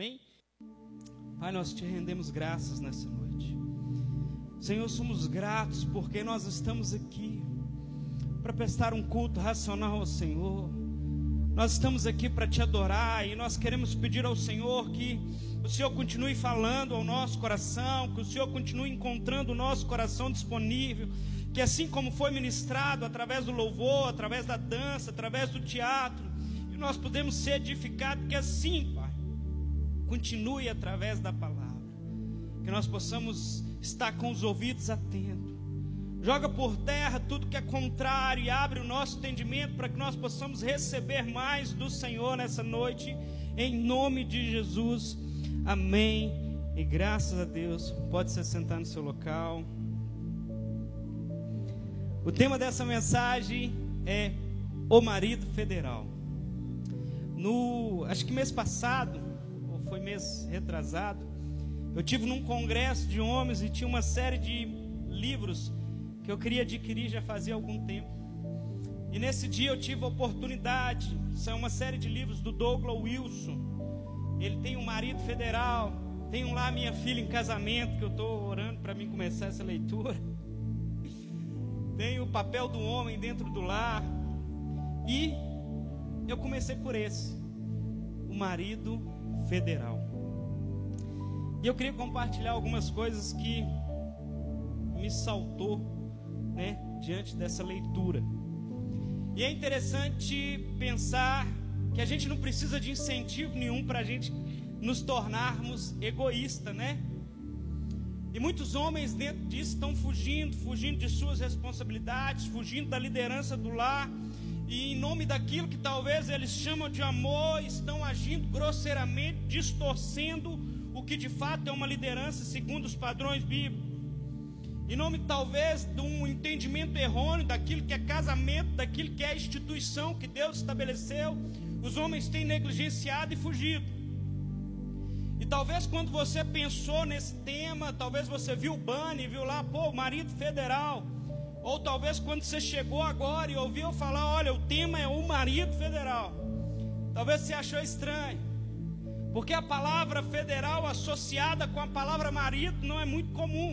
Amém? Pai, nós te rendemos graças nessa noite. Senhor, somos gratos porque nós estamos aqui para prestar um culto racional ao Senhor. Nós estamos aqui para te adorar e nós queremos pedir ao Senhor que o Senhor continue falando ao nosso coração, que o Senhor continue encontrando o nosso coração disponível, que assim como foi ministrado através do louvor, através da dança, através do teatro, nós podemos ser edificados, que assim, continue através da palavra, que nós possamos estar com os ouvidos atentos. Joga por terra tudo que é contrário e abre o nosso entendimento para que nós possamos receber mais do Senhor nessa noite, em nome de Jesus. Amém. E graças a Deus, pode se sentar no seu local. O tema dessa mensagem é o marido federal. No, acho que mês passado, foi mês retrasado, eu tive num congresso de homens e tinha uma série de livros que eu queria adquirir já fazia algum tempo. E nesse dia eu tive a oportunidade, são uma série de livros do Douglas Wilson, ele tem um marido federal. Tenho lá minha filha em casamento, que eu estou orando para mim começar essa leitura. Tem o papel do homem dentro do lar. E eu comecei por esse, o marido federal. E eu queria compartilhar algumas coisas que me saltou, né, diante dessa leitura. E é interessante pensar que a gente não precisa de incentivo nenhum para a gente nos tornarmos egoístas, né? E muitos homens dentro disso estão fugindo, fugindo de suas responsabilidades, fugindo da liderança do lar, e em nome daquilo que talvez eles chamam de amor, estão agindo grosseiramente, distorcendo o que de fato é uma liderança segundo os padrões bíblicos. Em nome talvez de um entendimento errôneo daquilo que é casamento, daquilo que é instituição que Deus estabeleceu, os homens têm negligenciado e fugido. E talvez quando você pensou nesse tema, talvez você viu o banner, viu lá, pô, marido federal. Ou talvez quando você chegou agora e ouviu falar, olha, o tema é o marido federal. Talvez você achou estranho. Porque a palavra federal associada com a palavra marido não é muito comum.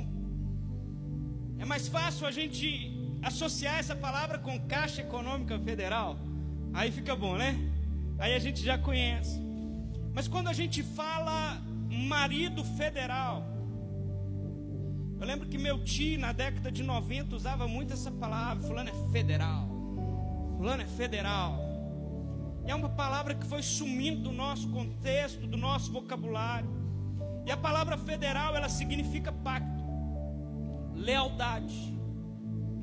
É mais fácil a gente associar essa palavra com Caixa Econômica Federal. Aí fica bom, né? aí a gente já conhece. Mas quando a gente fala marido federal, eu lembro que meu tio na década de 90 usava muito essa palavra, fulano é federal. Fulano é federal. E é uma palavra que foi sumindo do nosso contexto, do nosso vocabulário. E a palavra federal, ela significa pacto, lealdade.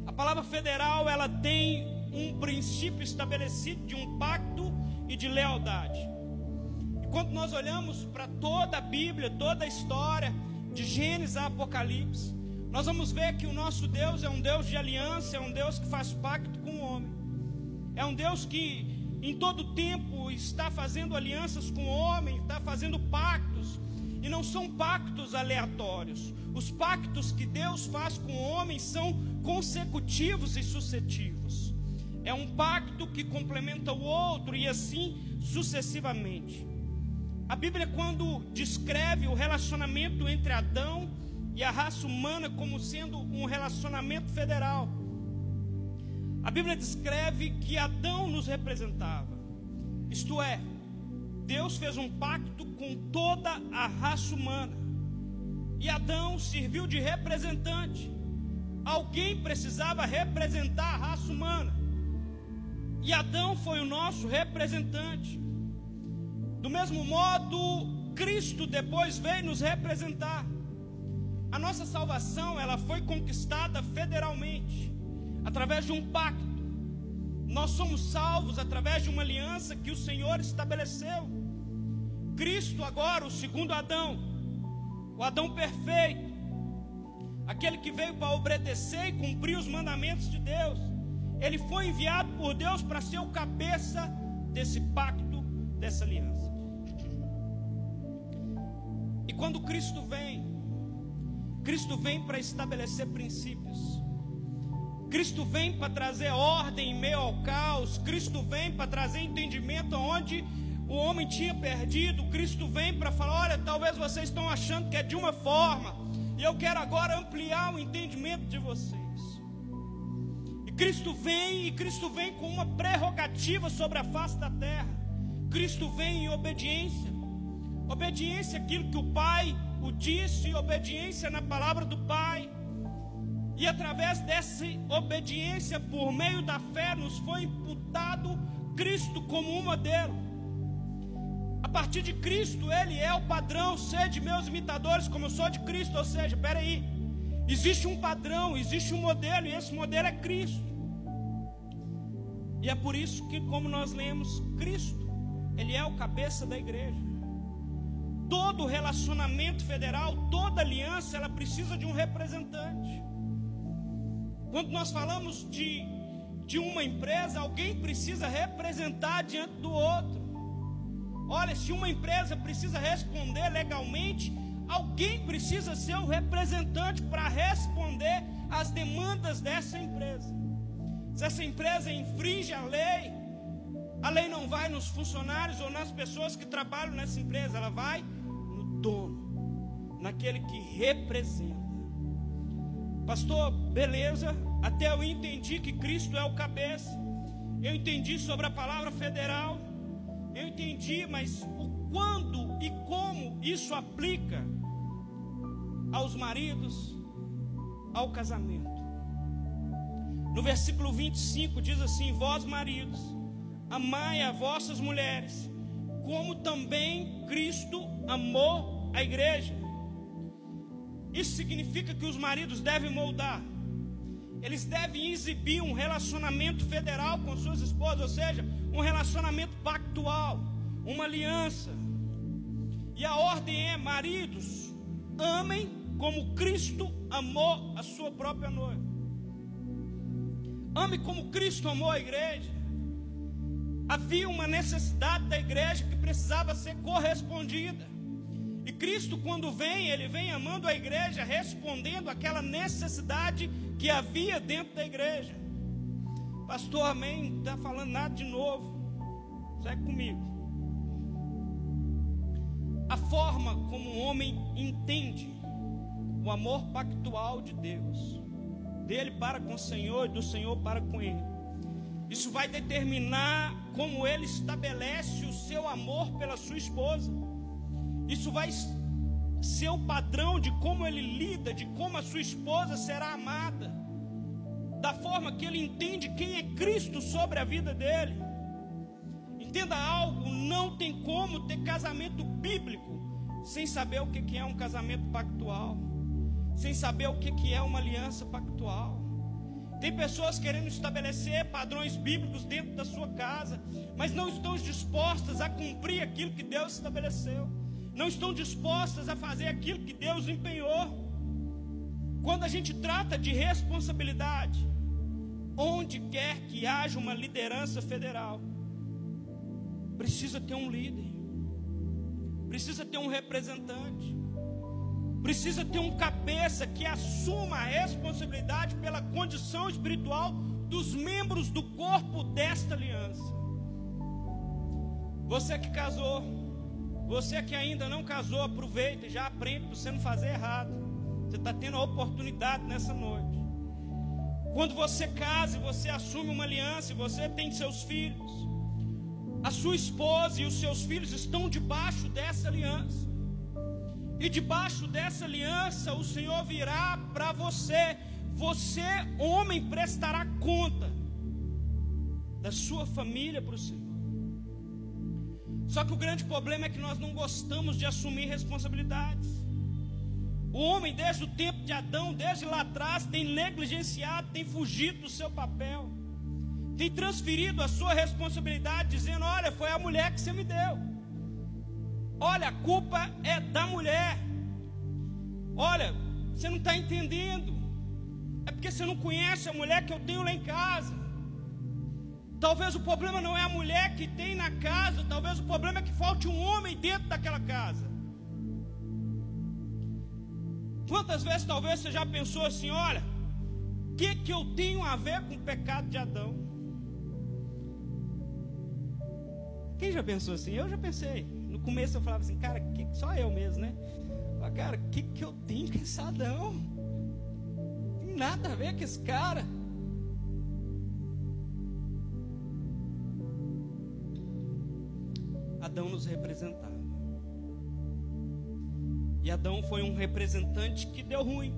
A palavra federal, ela tem um princípio estabelecido de um pacto e de lealdade. E quando nós olhamos para toda a Bíblia, toda a história, de Gênesis a Apocalipse, nós vamos ver que o nosso Deus é um Deus de aliança, é um Deus que faz pacto com o homem, é um Deus que em todo tempo está fazendo alianças com o homem, está fazendo pactos, e não são pactos aleatórios. Os pactos que Deus faz com o homem são consecutivos e sucessivos. É um pacto que complementa o outro e assim sucessivamente. A Bíblia, quando descreve o relacionamento entre Adão e a raça humana como sendo um relacionamento federal, a Bíblia descreve que Adão nos representava, isto é, Deus fez um pacto com toda a raça humana, e Adão serviu de representante. Alguém precisava representar a raça humana. E Adão foi o nosso representante. Do mesmo modo, Cristo depois veio nos representar. A nossa salvação, ela foi conquistada federalmente, através de um pacto. Nós somos salvos através de uma aliança que o Senhor estabeleceu. Cristo agora, o segundo Adão, o Adão perfeito, aquele que veio para obedecer e cumprir os mandamentos de Deus ele foi enviado por Deus para ser o cabeça desse pacto, dessa aliança. E quando Cristo vem, Cristo vem para estabelecer princípios. Cristo vem para trazer ordem em meio ao caos. Cristo vem para trazer entendimento onde o homem tinha perdido, Cristo vem para falar: olha, talvez vocês estão achando que é de uma forma, e eu quero agora ampliar o entendimento de vocês. E Cristo vem, e Cristo vem com uma prerrogativa sobre a face da terra. Cristo vem em obediência. Obediência àquilo que o Pai o disse, obediência na palavra do Pai. E através dessa obediência, por meio da fé, nos foi imputado Cristo como um modelo. A partir de Cristo, Ele é o padrão. Sede meus imitadores, como eu sou de Cristo. Ou seja, peraí, existe um padrão, existe um modelo, e esse modelo é Cristo. E é por isso que, como nós lemos, Cristo, Ele é o cabeça da igreja. Todo relacionamento federal, toda aliança, ela precisa de um representante. Quando nós falamos de, de uma empresa, alguém precisa representar diante do outro. Olha, se uma empresa precisa responder legalmente, alguém precisa ser o representante para responder às demandas dessa empresa. Se essa empresa infringe a lei, a lei não vai nos funcionários ou nas pessoas que trabalham nessa empresa, ela vai dono, naquele que representa. Pastor, beleza, até eu entendi que Cristo é o cabeça. Eu entendi sobre a palavra federal. Eu entendi, mas o quando e como isso aplica aos maridos, ao casamento. No versículo 25 diz assim: Vós maridos, amai a vossas mulheres, como também Cristo amou a igreja. Isso significa que os maridos devem moldar, eles devem exibir um relacionamento federal com suas esposas, ou seja, um relacionamento pactual, uma aliança. E a ordem é: maridos, amem como Cristo amou a sua própria noiva. Ame como Cristo amou a igreja. Havia uma necessidade da igreja que precisava ser correspondida. Cristo, quando vem, ele vem amando a igreja, respondendo aquela necessidade que havia dentro da igreja. Pastor, amém, não está falando nada de novo. Segue comigo. A forma como o homem entende o amor pactual de Deus, dele para com o Senhor e do Senhor para com ele. Isso vai determinar como ele estabelece o seu amor pela sua esposa. Isso vai ser o padrão de como ele lida, de como a sua esposa será amada, da forma que ele entende quem é Cristo sobre a vida dele. Entenda algo: não tem como ter casamento bíblico sem saber o que é um casamento pactual, sem saber o que é uma aliança pactual. Tem pessoas querendo estabelecer padrões bíblicos dentro da sua casa, mas não estão dispostas a cumprir aquilo que Deus estabeleceu não estão dispostas a fazer aquilo que Deus empenhou. Quando a gente trata de responsabilidade, onde quer que haja uma liderança federal, precisa ter um líder, precisa ter um representante, precisa ter um cabeça que assuma a responsabilidade pela condição espiritual dos membros do corpo desta aliança. Você que casou, você que ainda não casou, aproveita já aprende para você não fazer errado. Você está tendo a oportunidade nessa noite. Quando você casa e você assume uma aliança e você tem seus filhos, a sua esposa e os seus filhos estão debaixo dessa aliança. E debaixo dessa aliança o Senhor virá para você. Você, homem, prestará conta da sua família para o Senhor. Só que o grande problema é que nós não gostamos de assumir responsabilidades. O homem, desde o tempo de Adão, desde lá atrás, tem negligenciado, tem fugido do seu papel, tem transferido a sua responsabilidade, dizendo: Olha, foi a mulher que você me deu. Olha, a culpa é da mulher. Olha, você não está entendendo. É porque você não conhece a mulher que eu tenho lá em casa. Talvez o problema não é a mulher que tem na casa, talvez o problema é que falte um homem dentro daquela casa. Quantas vezes talvez você já pensou assim, olha, o que, que eu tenho a ver com o pecado de Adão? Quem já pensou assim? Eu já pensei. No começo eu falava assim, cara, que, só eu mesmo, né? Falei, cara, o que, que eu tenho com esse Adão? Tem nada a ver com esse cara. Adão nos representava. E Adão foi um representante que deu ruim.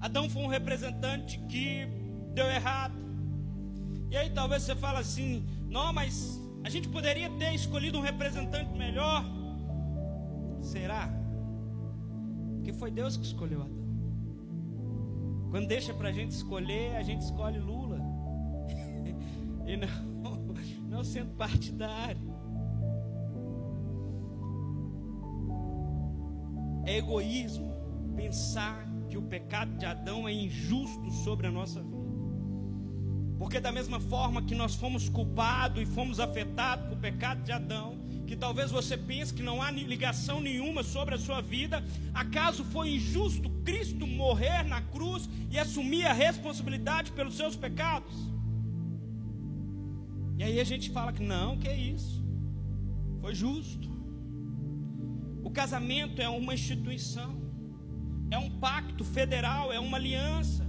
Adão foi um representante que deu errado. E aí talvez você fale assim: não, mas a gente poderia ter escolhido um representante melhor. Será? Porque foi Deus que escolheu Adão. Quando deixa para a gente escolher, a gente escolhe Lula. e não, não sendo partidário. É egoísmo pensar que o pecado de Adão é injusto sobre a nossa vida. Porque, da mesma forma que nós fomos culpados e fomos afetados pelo pecado de Adão, que talvez você pense que não há ligação nenhuma sobre a sua vida, acaso foi injusto Cristo morrer na cruz e assumir a responsabilidade pelos seus pecados? E aí a gente fala que não, que é isso, foi justo. O casamento é uma instituição é um pacto federal, é uma aliança.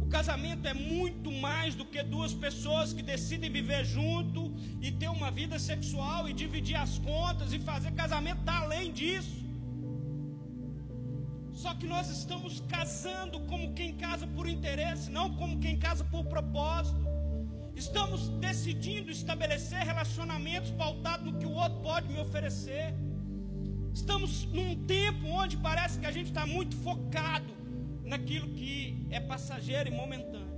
O casamento é muito mais do que duas pessoas que decidem viver junto e ter uma vida sexual e dividir as contas e fazer casamento está além disso. Só que nós estamos casando como quem casa por interesse, não como quem casa por propósito. Estamos decidindo estabelecer relacionamentos pautados no que o outro pode me oferecer. Estamos num tempo onde parece que a gente está muito focado naquilo que é passageiro e momentâneo.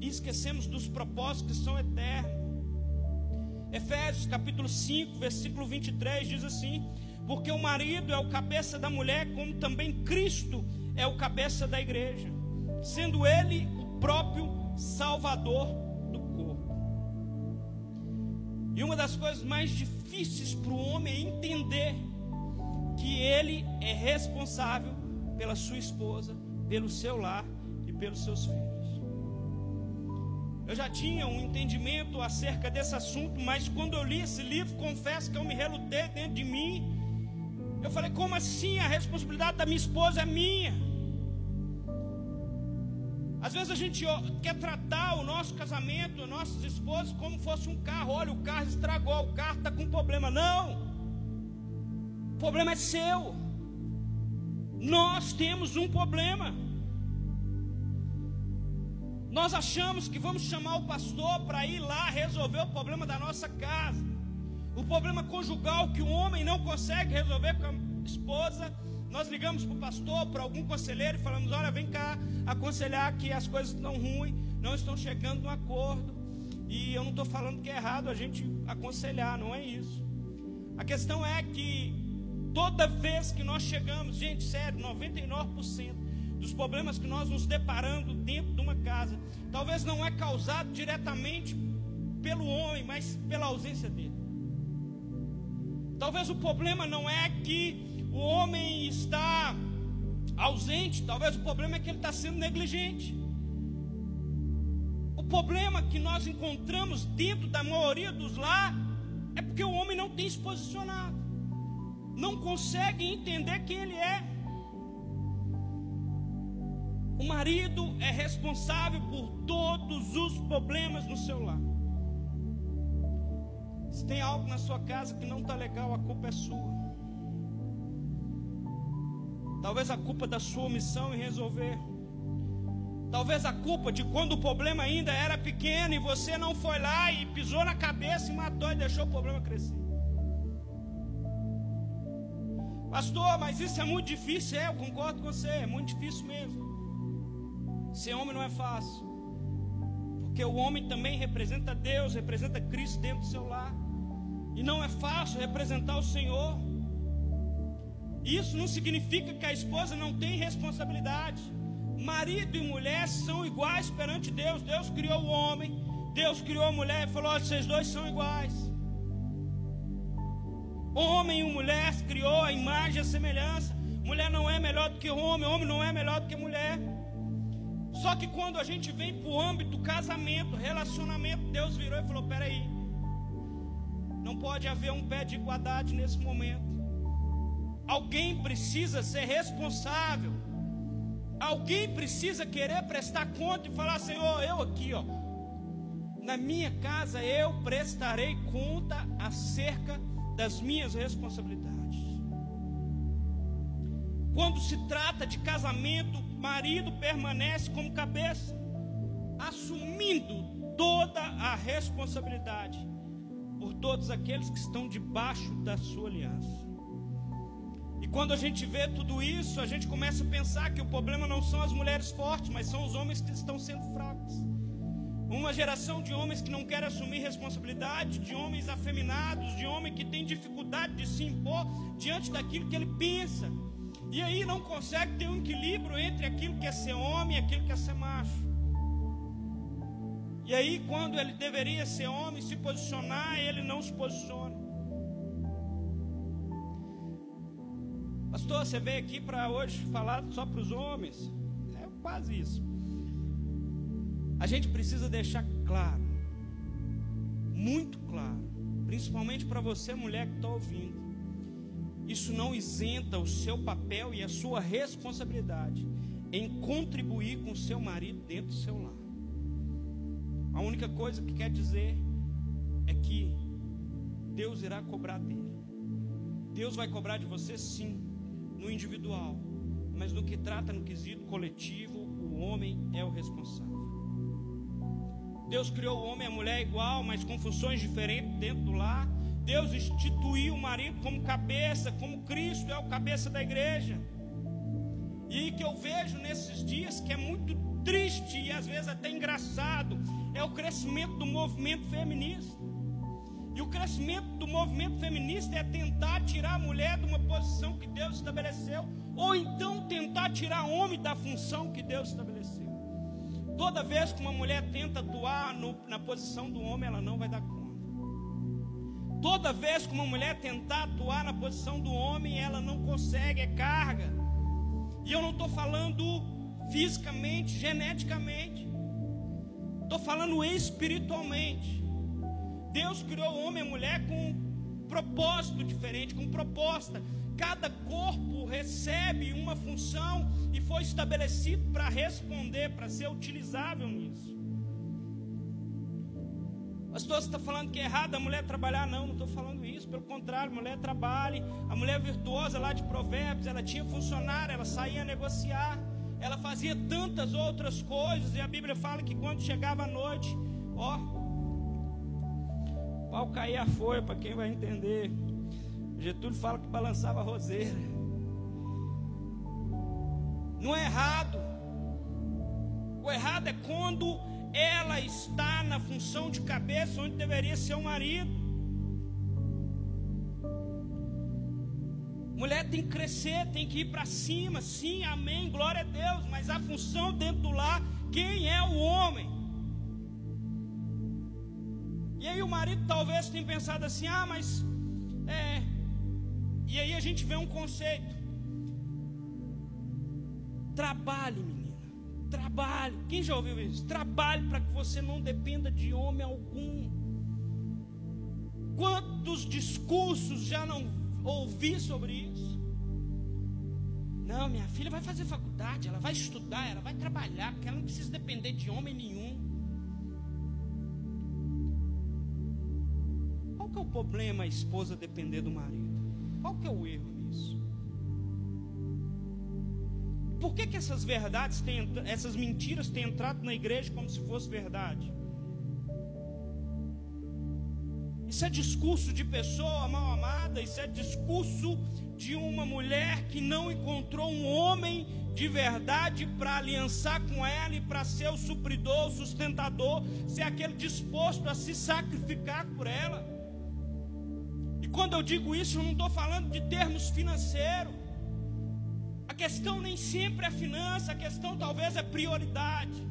E esquecemos dos propósitos que são eternos. Efésios capítulo 5, versículo 23 diz assim: Porque o marido é o cabeça da mulher, como também Cristo é o cabeça da igreja, sendo ele o próprio Salvador do corpo. E uma das coisas mais difíceis para o homem é entender que ele é responsável pela sua esposa, pelo seu lar e pelos seus filhos. Eu já tinha um entendimento acerca desse assunto, mas quando eu li esse livro, confesso que eu me relutei dentro de mim. Eu falei, como assim? A responsabilidade da minha esposa é minha. Às vezes a gente quer tratar o nosso casamento, nossos esposos, como fosse um carro. Olha, o carro estragou, o carro está com problema. Não. O problema é seu. Nós temos um problema. Nós achamos que vamos chamar o pastor para ir lá resolver o problema da nossa casa. O problema conjugal que o homem não consegue resolver com a esposa. Nós ligamos para o pastor, para algum conselheiro e falamos: Olha, vem cá aconselhar que as coisas estão ruins, não estão chegando no acordo. E eu não estou falando que é errado a gente aconselhar, não é isso. A questão é que Toda vez que nós chegamos, gente, sério, 99% dos problemas que nós nos deparando dentro de uma casa, talvez não é causado diretamente pelo homem, mas pela ausência dele. Talvez o problema não é que o homem está ausente, talvez o problema é que ele está sendo negligente. O problema que nós encontramos dentro da maioria dos lá é porque o homem não tem se posicionado não consegue entender quem ele é. O marido é responsável por todos os problemas no seu lar. Se tem algo na sua casa que não está legal, a culpa é sua. Talvez a culpa da sua omissão em resolver. Talvez a culpa de quando o problema ainda era pequeno e você não foi lá e pisou na cabeça e matou e deixou o problema crescer. Pastor, mas isso é muito difícil. É, eu concordo com você, é muito difícil mesmo. Ser homem não é fácil. Porque o homem também representa Deus, representa Cristo dentro do seu lar. E não é fácil representar o Senhor. Isso não significa que a esposa não tem responsabilidade. Marido e mulher são iguais perante Deus. Deus criou o homem, Deus criou a mulher e falou: vocês dois são iguais. Homem e mulher criou a imagem e a semelhança. Mulher não é melhor do que homem, homem não é melhor do que mulher. Só que quando a gente vem para o âmbito casamento, relacionamento, Deus virou e falou: peraí, Não pode haver um pé de igualdade nesse momento. Alguém precisa ser responsável. Alguém precisa querer prestar conta e falar: Senhor, eu aqui, ó, na minha casa eu prestarei conta acerca das minhas responsabilidades. Quando se trata de casamento, o marido permanece como cabeça, assumindo toda a responsabilidade por todos aqueles que estão debaixo da sua aliança. E quando a gente vê tudo isso, a gente começa a pensar que o problema não são as mulheres fortes, mas são os homens que estão sendo fracos. Uma geração de homens que não querem assumir responsabilidade, de homens afeminados, de homem que tem dificuldade de se impor diante daquilo que ele pensa. E aí não consegue ter um equilíbrio entre aquilo que é ser homem e aquilo que é ser macho. E aí, quando ele deveria ser homem, se posicionar, ele não se posiciona. Pastor, você veio aqui para hoje falar só para os homens? É quase isso. A gente precisa deixar claro, muito claro, principalmente para você, mulher que está ouvindo. Isso não isenta o seu papel e a sua responsabilidade em contribuir com o seu marido dentro do seu lar. A única coisa que quer dizer é que Deus irá cobrar dele. Deus vai cobrar de você sim, no individual, mas no que trata no quesito coletivo, o homem é o responsável. Deus criou o homem e a mulher igual, mas com funções diferentes dentro do lar. Deus instituiu o marido como cabeça, como Cristo é o cabeça da igreja. E que eu vejo nesses dias que é muito triste e às vezes até engraçado é o crescimento do movimento feminista. E o crescimento do movimento feminista é tentar tirar a mulher de uma posição que Deus estabeleceu, ou então tentar tirar o homem da função que Deus estabeleceu. Toda vez que uma mulher tenta atuar no, na posição do homem, ela não vai dar conta. Toda vez que uma mulher tentar atuar na posição do homem, ela não consegue, é carga. E eu não estou falando fisicamente, geneticamente. Estou falando espiritualmente. Deus criou o homem e a mulher com um propósito diferente, com proposta. Cada corpo recebe uma função e foi estabelecido para responder, para ser utilizável nisso. Pastor, você está falando que é errado a mulher trabalhar? Não, não estou falando isso. Pelo contrário, a mulher trabalha. A mulher virtuosa lá de Provérbios, ela tinha funcionário, ela saía a negociar ela fazia tantas outras coisas, e a Bíblia fala que quando chegava a noite, ó, pau caía a folha, para quem vai entender. Getúlio fala que balançava a roseira. Não é errado. O errado é quando ela está na função de cabeça onde deveria ser o marido. Mulher tem que crescer, tem que ir para cima, sim, amém, glória a Deus, mas a função dentro do lar, quem é o homem? E aí o marido talvez tenha pensado assim: ah, mas. É. E aí a gente vê um conceito: trabalhe, menina, trabalhe. Quem já ouviu isso? Trabalhe para que você não dependa de homem algum. Quantos discursos já não ouvir sobre isso. Não, minha filha vai fazer faculdade, ela vai estudar, ela vai trabalhar, porque ela não precisa depender de homem nenhum. Qual que é o problema a esposa depender do marido? Qual que é o erro que, que essas verdades têm, essas mentiras têm entrado na igreja como se fosse verdade? Isso é discurso de pessoa mal amada, isso é discurso de uma mulher que não encontrou um homem de verdade para aliançar com ela e para ser o supridor, o sustentador, ser aquele disposto a se sacrificar por ela. E quando eu digo isso, eu não estou falando de termos financeiros. A questão nem sempre é finança, a questão talvez é prioridade.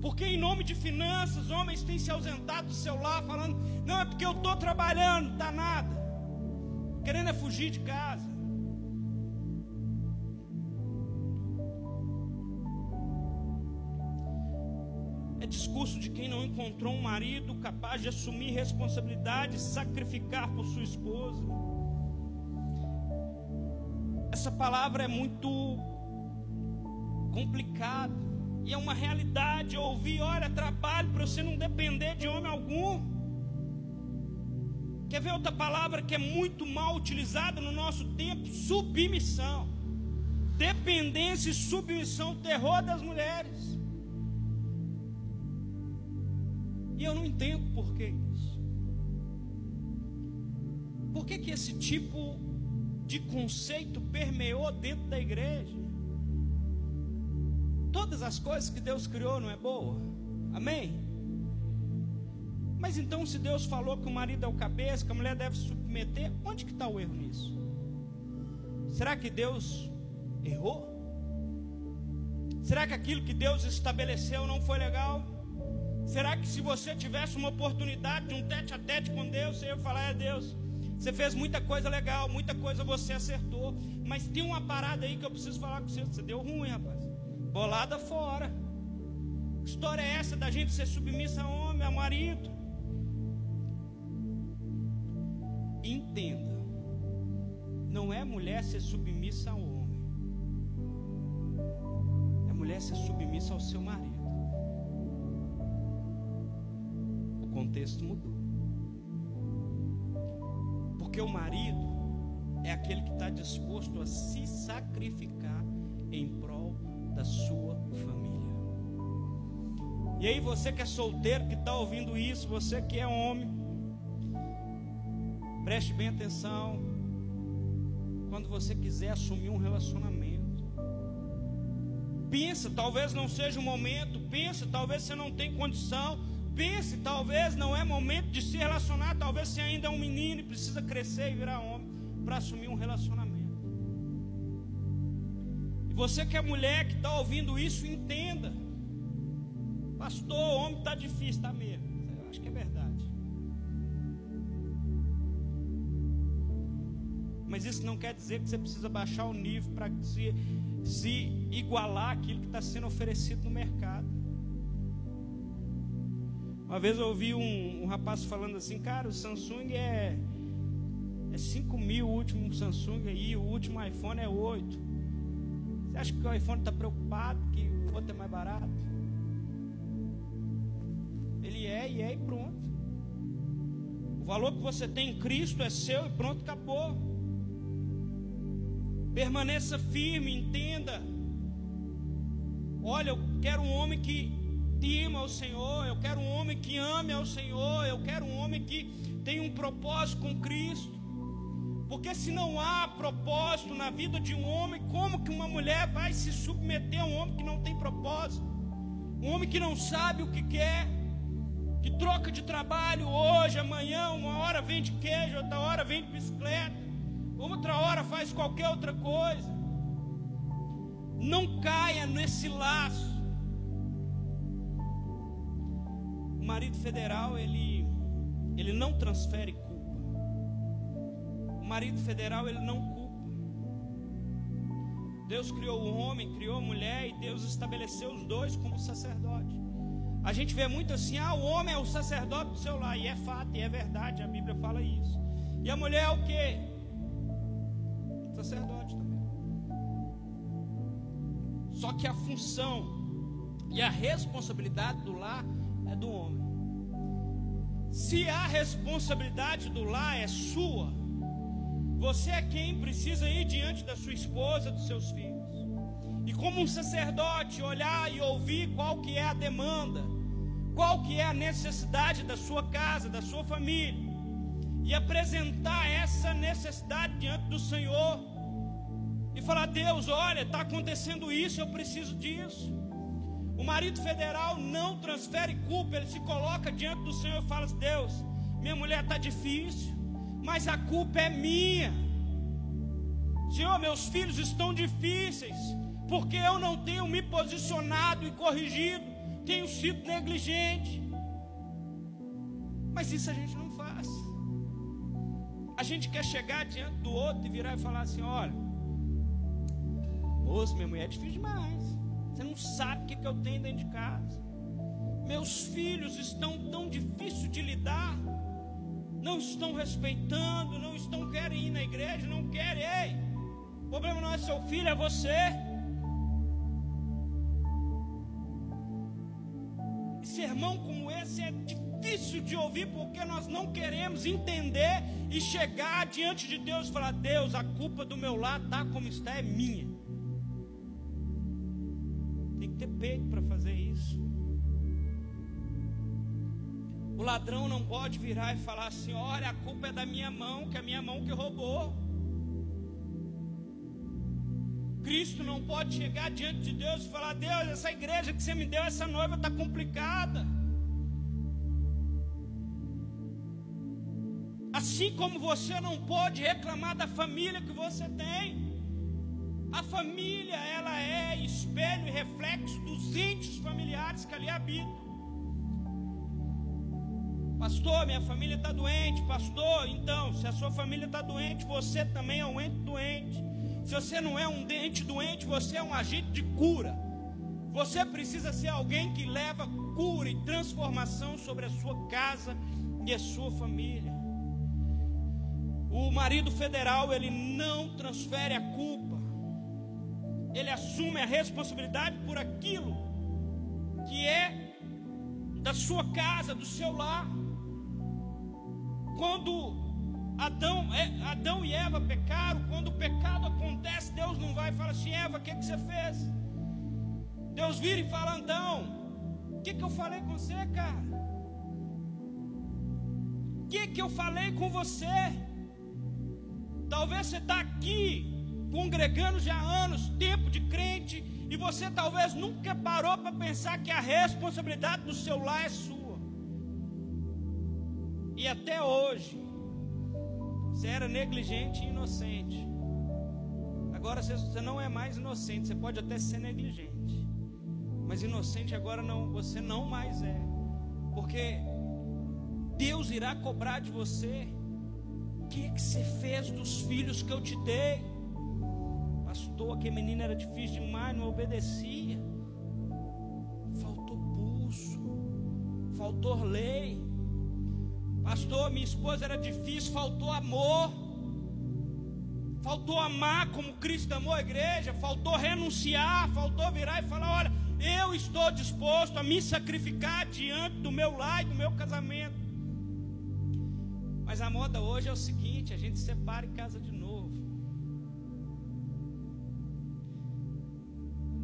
Porque em nome de finanças, homens têm se ausentado do seu lar, falando: não, é porque eu estou trabalhando, está nada. Querendo é fugir de casa. É discurso de quem não encontrou um marido capaz de assumir responsabilidade, sacrificar por sua esposa. Essa palavra é muito complicada e é uma realidade ouvir, olha, trabalho para você não depender de homem algum. Quer ver outra palavra que é muito mal utilizada no nosso tempo? Submissão. Dependência e submissão, terror das mulheres. E eu não entendo por que isso. Por que, que esse tipo de conceito permeou dentro da igreja? Todas as coisas que Deus criou não é boa? Amém? Mas então, se Deus falou que o marido é o cabeça, que a mulher deve se submeter, onde que está o erro nisso? Será que Deus errou? Será que aquilo que Deus estabeleceu não foi legal? Será que se você tivesse uma oportunidade de um tete a tete com Deus, você ia falar, é Deus, você fez muita coisa legal, muita coisa você acertou, mas tem uma parada aí que eu preciso falar com você, você deu ruim, rapaz. Bolada fora. Que história é essa da gente ser submissa a homem, a marido? Entenda, não é mulher ser submissa ao homem, é mulher ser submissa ao seu marido. O contexto mudou, porque o marido é aquele que está disposto a se sacrificar em prol da sua família. E aí, você que é solteiro, que está ouvindo isso, você que é homem, Preste bem atenção. Quando você quiser assumir um relacionamento, pensa, talvez não seja o momento, pensa, talvez você não tenha condição, pense, talvez não é momento de se relacionar, talvez você ainda é um menino e precisa crescer e virar homem para assumir um relacionamento. E você que é mulher que está ouvindo isso, entenda. Pastor, homem está difícil, está mesmo. Eu acho que é verdade. Mas isso não quer dizer que você precisa baixar o nível para se, se igualar aquilo que está sendo oferecido no mercado. Uma vez eu ouvi um, um rapaz falando assim, cara, o Samsung é, é 5 mil o último Samsung aí, o último iPhone é 8. Você acha que o iPhone está preocupado que o outro é mais barato? Ele é e é e pronto. O valor que você tem em Cristo é seu e pronto, acabou. Permaneça firme, entenda. Olha, eu quero um homem que tema ao Senhor, eu quero um homem que ame ao Senhor, eu quero um homem que tenha um propósito com Cristo. Porque se não há propósito na vida de um homem, como que uma mulher vai se submeter a um homem que não tem propósito? Um homem que não sabe o que quer, que troca de trabalho hoje, amanhã, uma hora vende queijo, outra hora vende bicicleta outra hora faz qualquer outra coisa. Não caia nesse laço. O marido federal, ele, ele não transfere culpa. O marido federal, ele não culpa. Deus criou o homem, criou a mulher e Deus estabeleceu os dois como sacerdote. A gente vê muito assim: ah, o homem é o sacerdote do seu lar, e é fato, e é verdade, a Bíblia fala isso. E a mulher é o que? sacerdote também. Só que a função e a responsabilidade do lar é do homem. Se a responsabilidade do lar é sua, você é quem precisa ir diante da sua esposa, dos seus filhos. E como um sacerdote olhar e ouvir qual que é a demanda, qual que é a necessidade da sua casa, da sua família, e apresentar essa necessidade diante do Senhor e falar: Deus, olha, está acontecendo isso, eu preciso disso. O marido federal não transfere culpa, ele se coloca diante do Senhor e fala: Deus, minha mulher está difícil, mas a culpa é minha. Senhor, meus filhos estão difíceis, porque eu não tenho me posicionado e corrigido, tenho sido negligente. Mas isso a gente não faz. A gente quer chegar diante do outro e virar e falar assim: olha, Moço, minha mulher é difícil demais. Você não sabe o que, eu tenho dentro de casa. Meus filhos estão tão difíceis de lidar, não estão respeitando, não estão querem ir na igreja, não querem. Ei, o problema não é seu filho, é você. Sermão como esse é difícil de ouvir porque nós não queremos entender e chegar diante de Deus e falar: Deus, a culpa do meu lado está como está, é minha. Peito para fazer isso. O ladrão não pode virar e falar assim: olha, a culpa é da minha mão, que é a minha mão que roubou. Cristo não pode chegar diante de Deus e falar: Deus, essa igreja que você me deu, essa noiva está complicada. Assim como você não pode reclamar da família que você tem. A família, ela é espelho e reflexo dos entes familiares que ali habitam. Pastor, minha família está doente. Pastor, então, se a sua família está doente, você também é um ente doente. Se você não é um ente doente, você é um agente de cura. Você precisa ser alguém que leva cura e transformação sobre a sua casa e a sua família. O marido federal, ele não transfere a culpa. Ele assume a responsabilidade por aquilo que é da sua casa, do seu lar. Quando Adão, é, Adão e Eva pecaram, quando o pecado acontece, Deus não vai e fala assim: Eva, o que, que você fez? Deus vira e fala: Adão, o que, que eu falei com você, cara? O que, que eu falei com você? Talvez você está aqui, congregando já há anos, tempo de crente, e você talvez nunca parou para pensar que a responsabilidade do seu lar é sua. E até hoje, você era negligente e inocente. Agora você não é mais inocente, você pode até ser negligente. Mas inocente agora não, você não mais é. Porque Deus irá cobrar de você. O que, que você fez dos filhos que eu te dei? Pastor, aquele menino era difícil demais, não obedecia. Faltou pulso, faltou lei. Pastor, minha esposa era difícil, faltou amor. Faltou amar como Cristo amou a igreja, faltou renunciar, faltou virar e falar: olha, eu estou disposto a me sacrificar diante do meu lar e do meu casamento. Mas a moda hoje é o seguinte: a gente separa e casa de novo.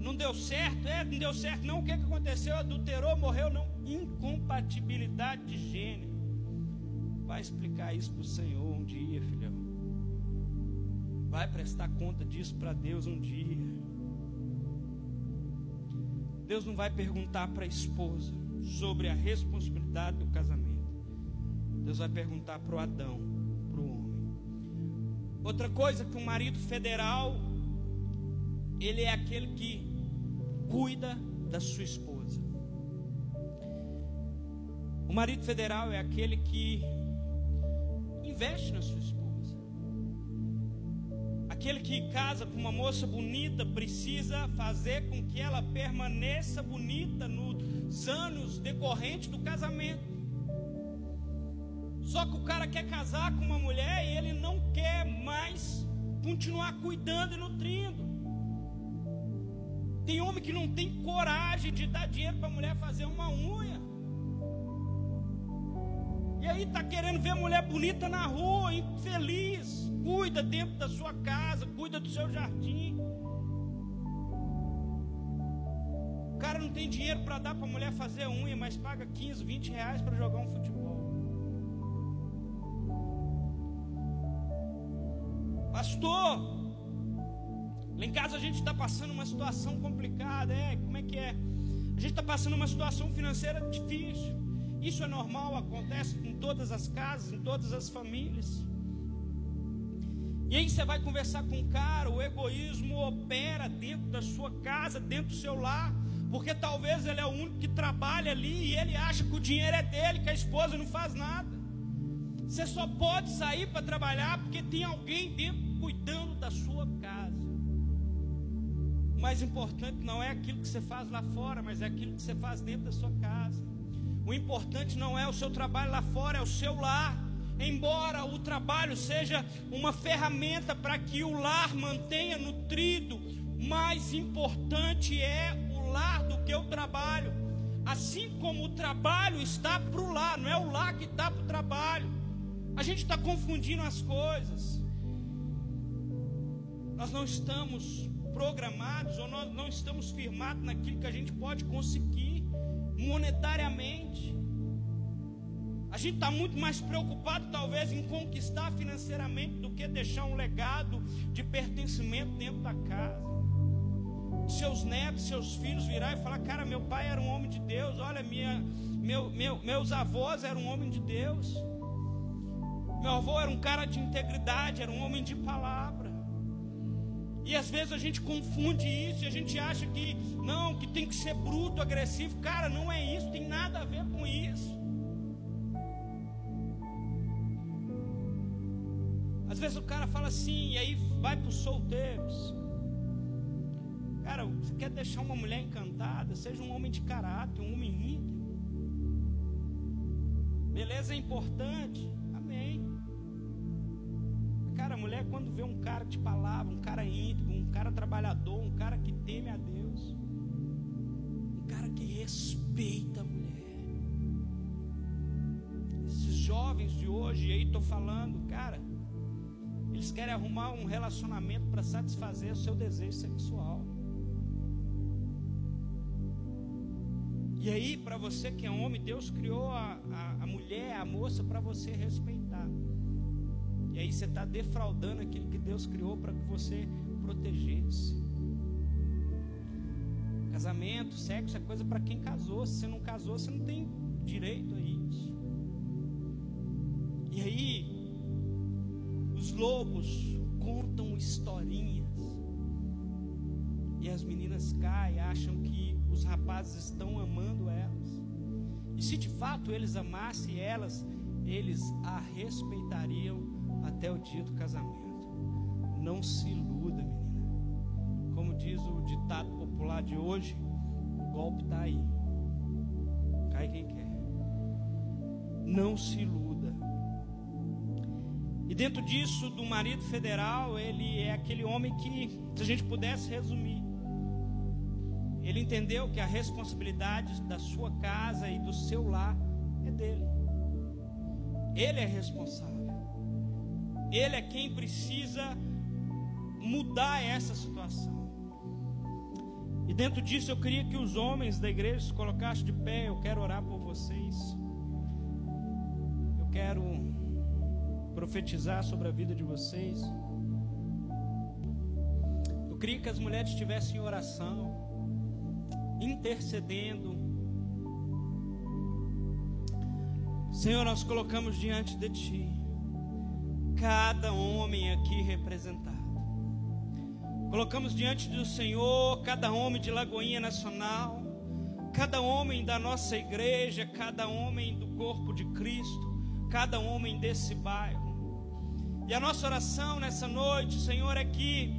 Não deu certo, é, não deu certo, não. O que, que aconteceu? Adulterou, morreu, não. Incompatibilidade de gênero. Vai explicar isso para o Senhor um dia, filhão. Vai prestar conta disso para Deus um dia. Deus não vai perguntar para a esposa sobre a responsabilidade do casamento. Deus vai perguntar para o Adão, para o homem. Outra coisa que um marido federal, ele é aquele que cuida da sua esposa. O marido federal é aquele que investe na sua esposa. Aquele que casa com uma moça bonita precisa fazer com que ela permaneça bonita nos anos decorrentes do casamento. Só que o cara quer casar com uma mulher e ele não quer mais continuar cuidando e nutrindo. Tem homem que não tem coragem de dar dinheiro para a mulher fazer uma unha. E aí está querendo ver mulher bonita na rua, infeliz. Cuida dentro da sua casa, cuida do seu jardim. O cara não tem dinheiro para dar para a mulher fazer unha, mas paga 15, 20 reais para jogar um futebol. Pastor, lá em casa a gente está passando uma situação complicada, é? Como é que é? A gente está passando uma situação financeira difícil. Isso é normal, acontece em todas as casas, em todas as famílias. E aí você vai conversar com o cara, o egoísmo opera dentro da sua casa, dentro do seu lar, porque talvez ele é o único que trabalha ali e ele acha que o dinheiro é dele, que a esposa não faz nada. Você só pode sair para trabalhar porque tem alguém dentro cuidando da sua. O mais importante não é aquilo que você faz lá fora, mas é aquilo que você faz dentro da sua casa. O importante não é o seu trabalho lá fora, é o seu lar. Embora o trabalho seja uma ferramenta para que o lar mantenha nutrido, mais importante é o lar do que o trabalho. Assim como o trabalho está para o lar, não é o lar que está para o trabalho. A gente está confundindo as coisas. Nós não estamos programados ou nós não estamos firmados naquilo que a gente pode conseguir monetariamente. A gente está muito mais preocupado, talvez, em conquistar financeiramente do que deixar um legado de pertencimento dentro da casa. Seus netos, seus filhos virar e falar: Cara, meu pai era um homem de Deus, olha, minha, meu, meu, meus avós eram um homem de Deus. Meu avô era um cara de integridade, era um homem de palavra. E às vezes a gente confunde isso e a gente acha que não, que tem que ser bruto, agressivo. Cara, não é isso, tem nada a ver com isso. Às vezes o cara fala assim, e aí vai para os solteiros. Cara, você quer deixar uma mulher encantada? Seja um homem de caráter, um homem íntegro. Beleza é importante. Cara, a mulher quando vê um cara de palavra, um cara íntegro, um cara trabalhador, um cara que teme a Deus, um cara que respeita a mulher. Esses jovens de hoje, e aí estou falando, cara, eles querem arrumar um relacionamento para satisfazer o seu desejo sexual. E aí, para você que é homem, Deus criou a, a, a mulher, a moça, para você respeitar. E aí você está defraudando aquilo que Deus criou para que você protegesse. Casamento, sexo é coisa para quem casou. Se você não casou, você não tem direito a isso. E aí, os lobos contam historinhas. E as meninas caem, acham que os rapazes estão amando elas. E se de fato eles amassem elas, eles a respeitariam até o dia do casamento. Não se iluda, menina. Como diz o ditado popular de hoje, o golpe está aí. Cai quem quer. Não se iluda. E dentro disso, do marido federal, ele é aquele homem que, se a gente pudesse resumir, ele entendeu que a responsabilidade da sua casa e do seu lar é dele. Ele é responsável. Ele é quem precisa mudar essa situação. E dentro disso eu queria que os homens da igreja se colocassem de pé. Eu quero orar por vocês. Eu quero profetizar sobre a vida de vocês. Eu queria que as mulheres estivessem em oração, intercedendo. Senhor, nós colocamos diante de Ti cada homem aqui representado. Colocamos diante do Senhor cada homem de Lagoinha Nacional, cada homem da nossa igreja, cada homem do corpo de Cristo, cada homem desse bairro. E a nossa oração nessa noite, Senhor, é que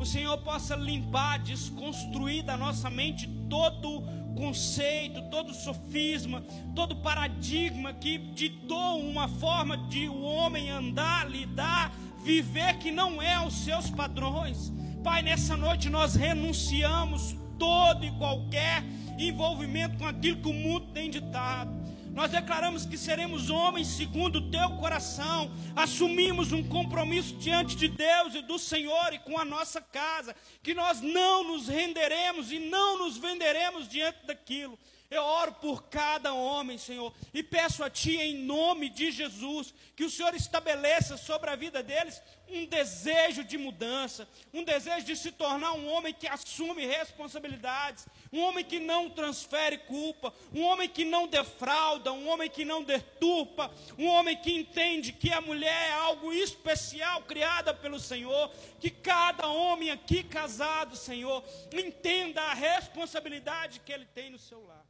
o Senhor possa limpar, desconstruir da nossa mente todo conceito, todo sofisma, todo paradigma que ditou uma forma de o homem andar, lidar, viver que não é os seus padrões. Pai, nessa noite nós renunciamos todo e qualquer envolvimento com aquilo que o mundo tem ditado. Nós declaramos que seremos homens segundo o teu coração, assumimos um compromisso diante de Deus e do Senhor e com a nossa casa, que nós não nos renderemos e não nos venderemos diante daquilo. Eu oro por cada homem, Senhor, e peço a Ti, em nome de Jesus, que o Senhor estabeleça sobre a vida deles um desejo de mudança, um desejo de se tornar um homem que assume responsabilidades, um homem que não transfere culpa, um homem que não defrauda, um homem que não deturpa, um homem que entende que a mulher é algo especial criada pelo Senhor, que cada homem aqui casado, Senhor, entenda a responsabilidade que ele tem no seu lar.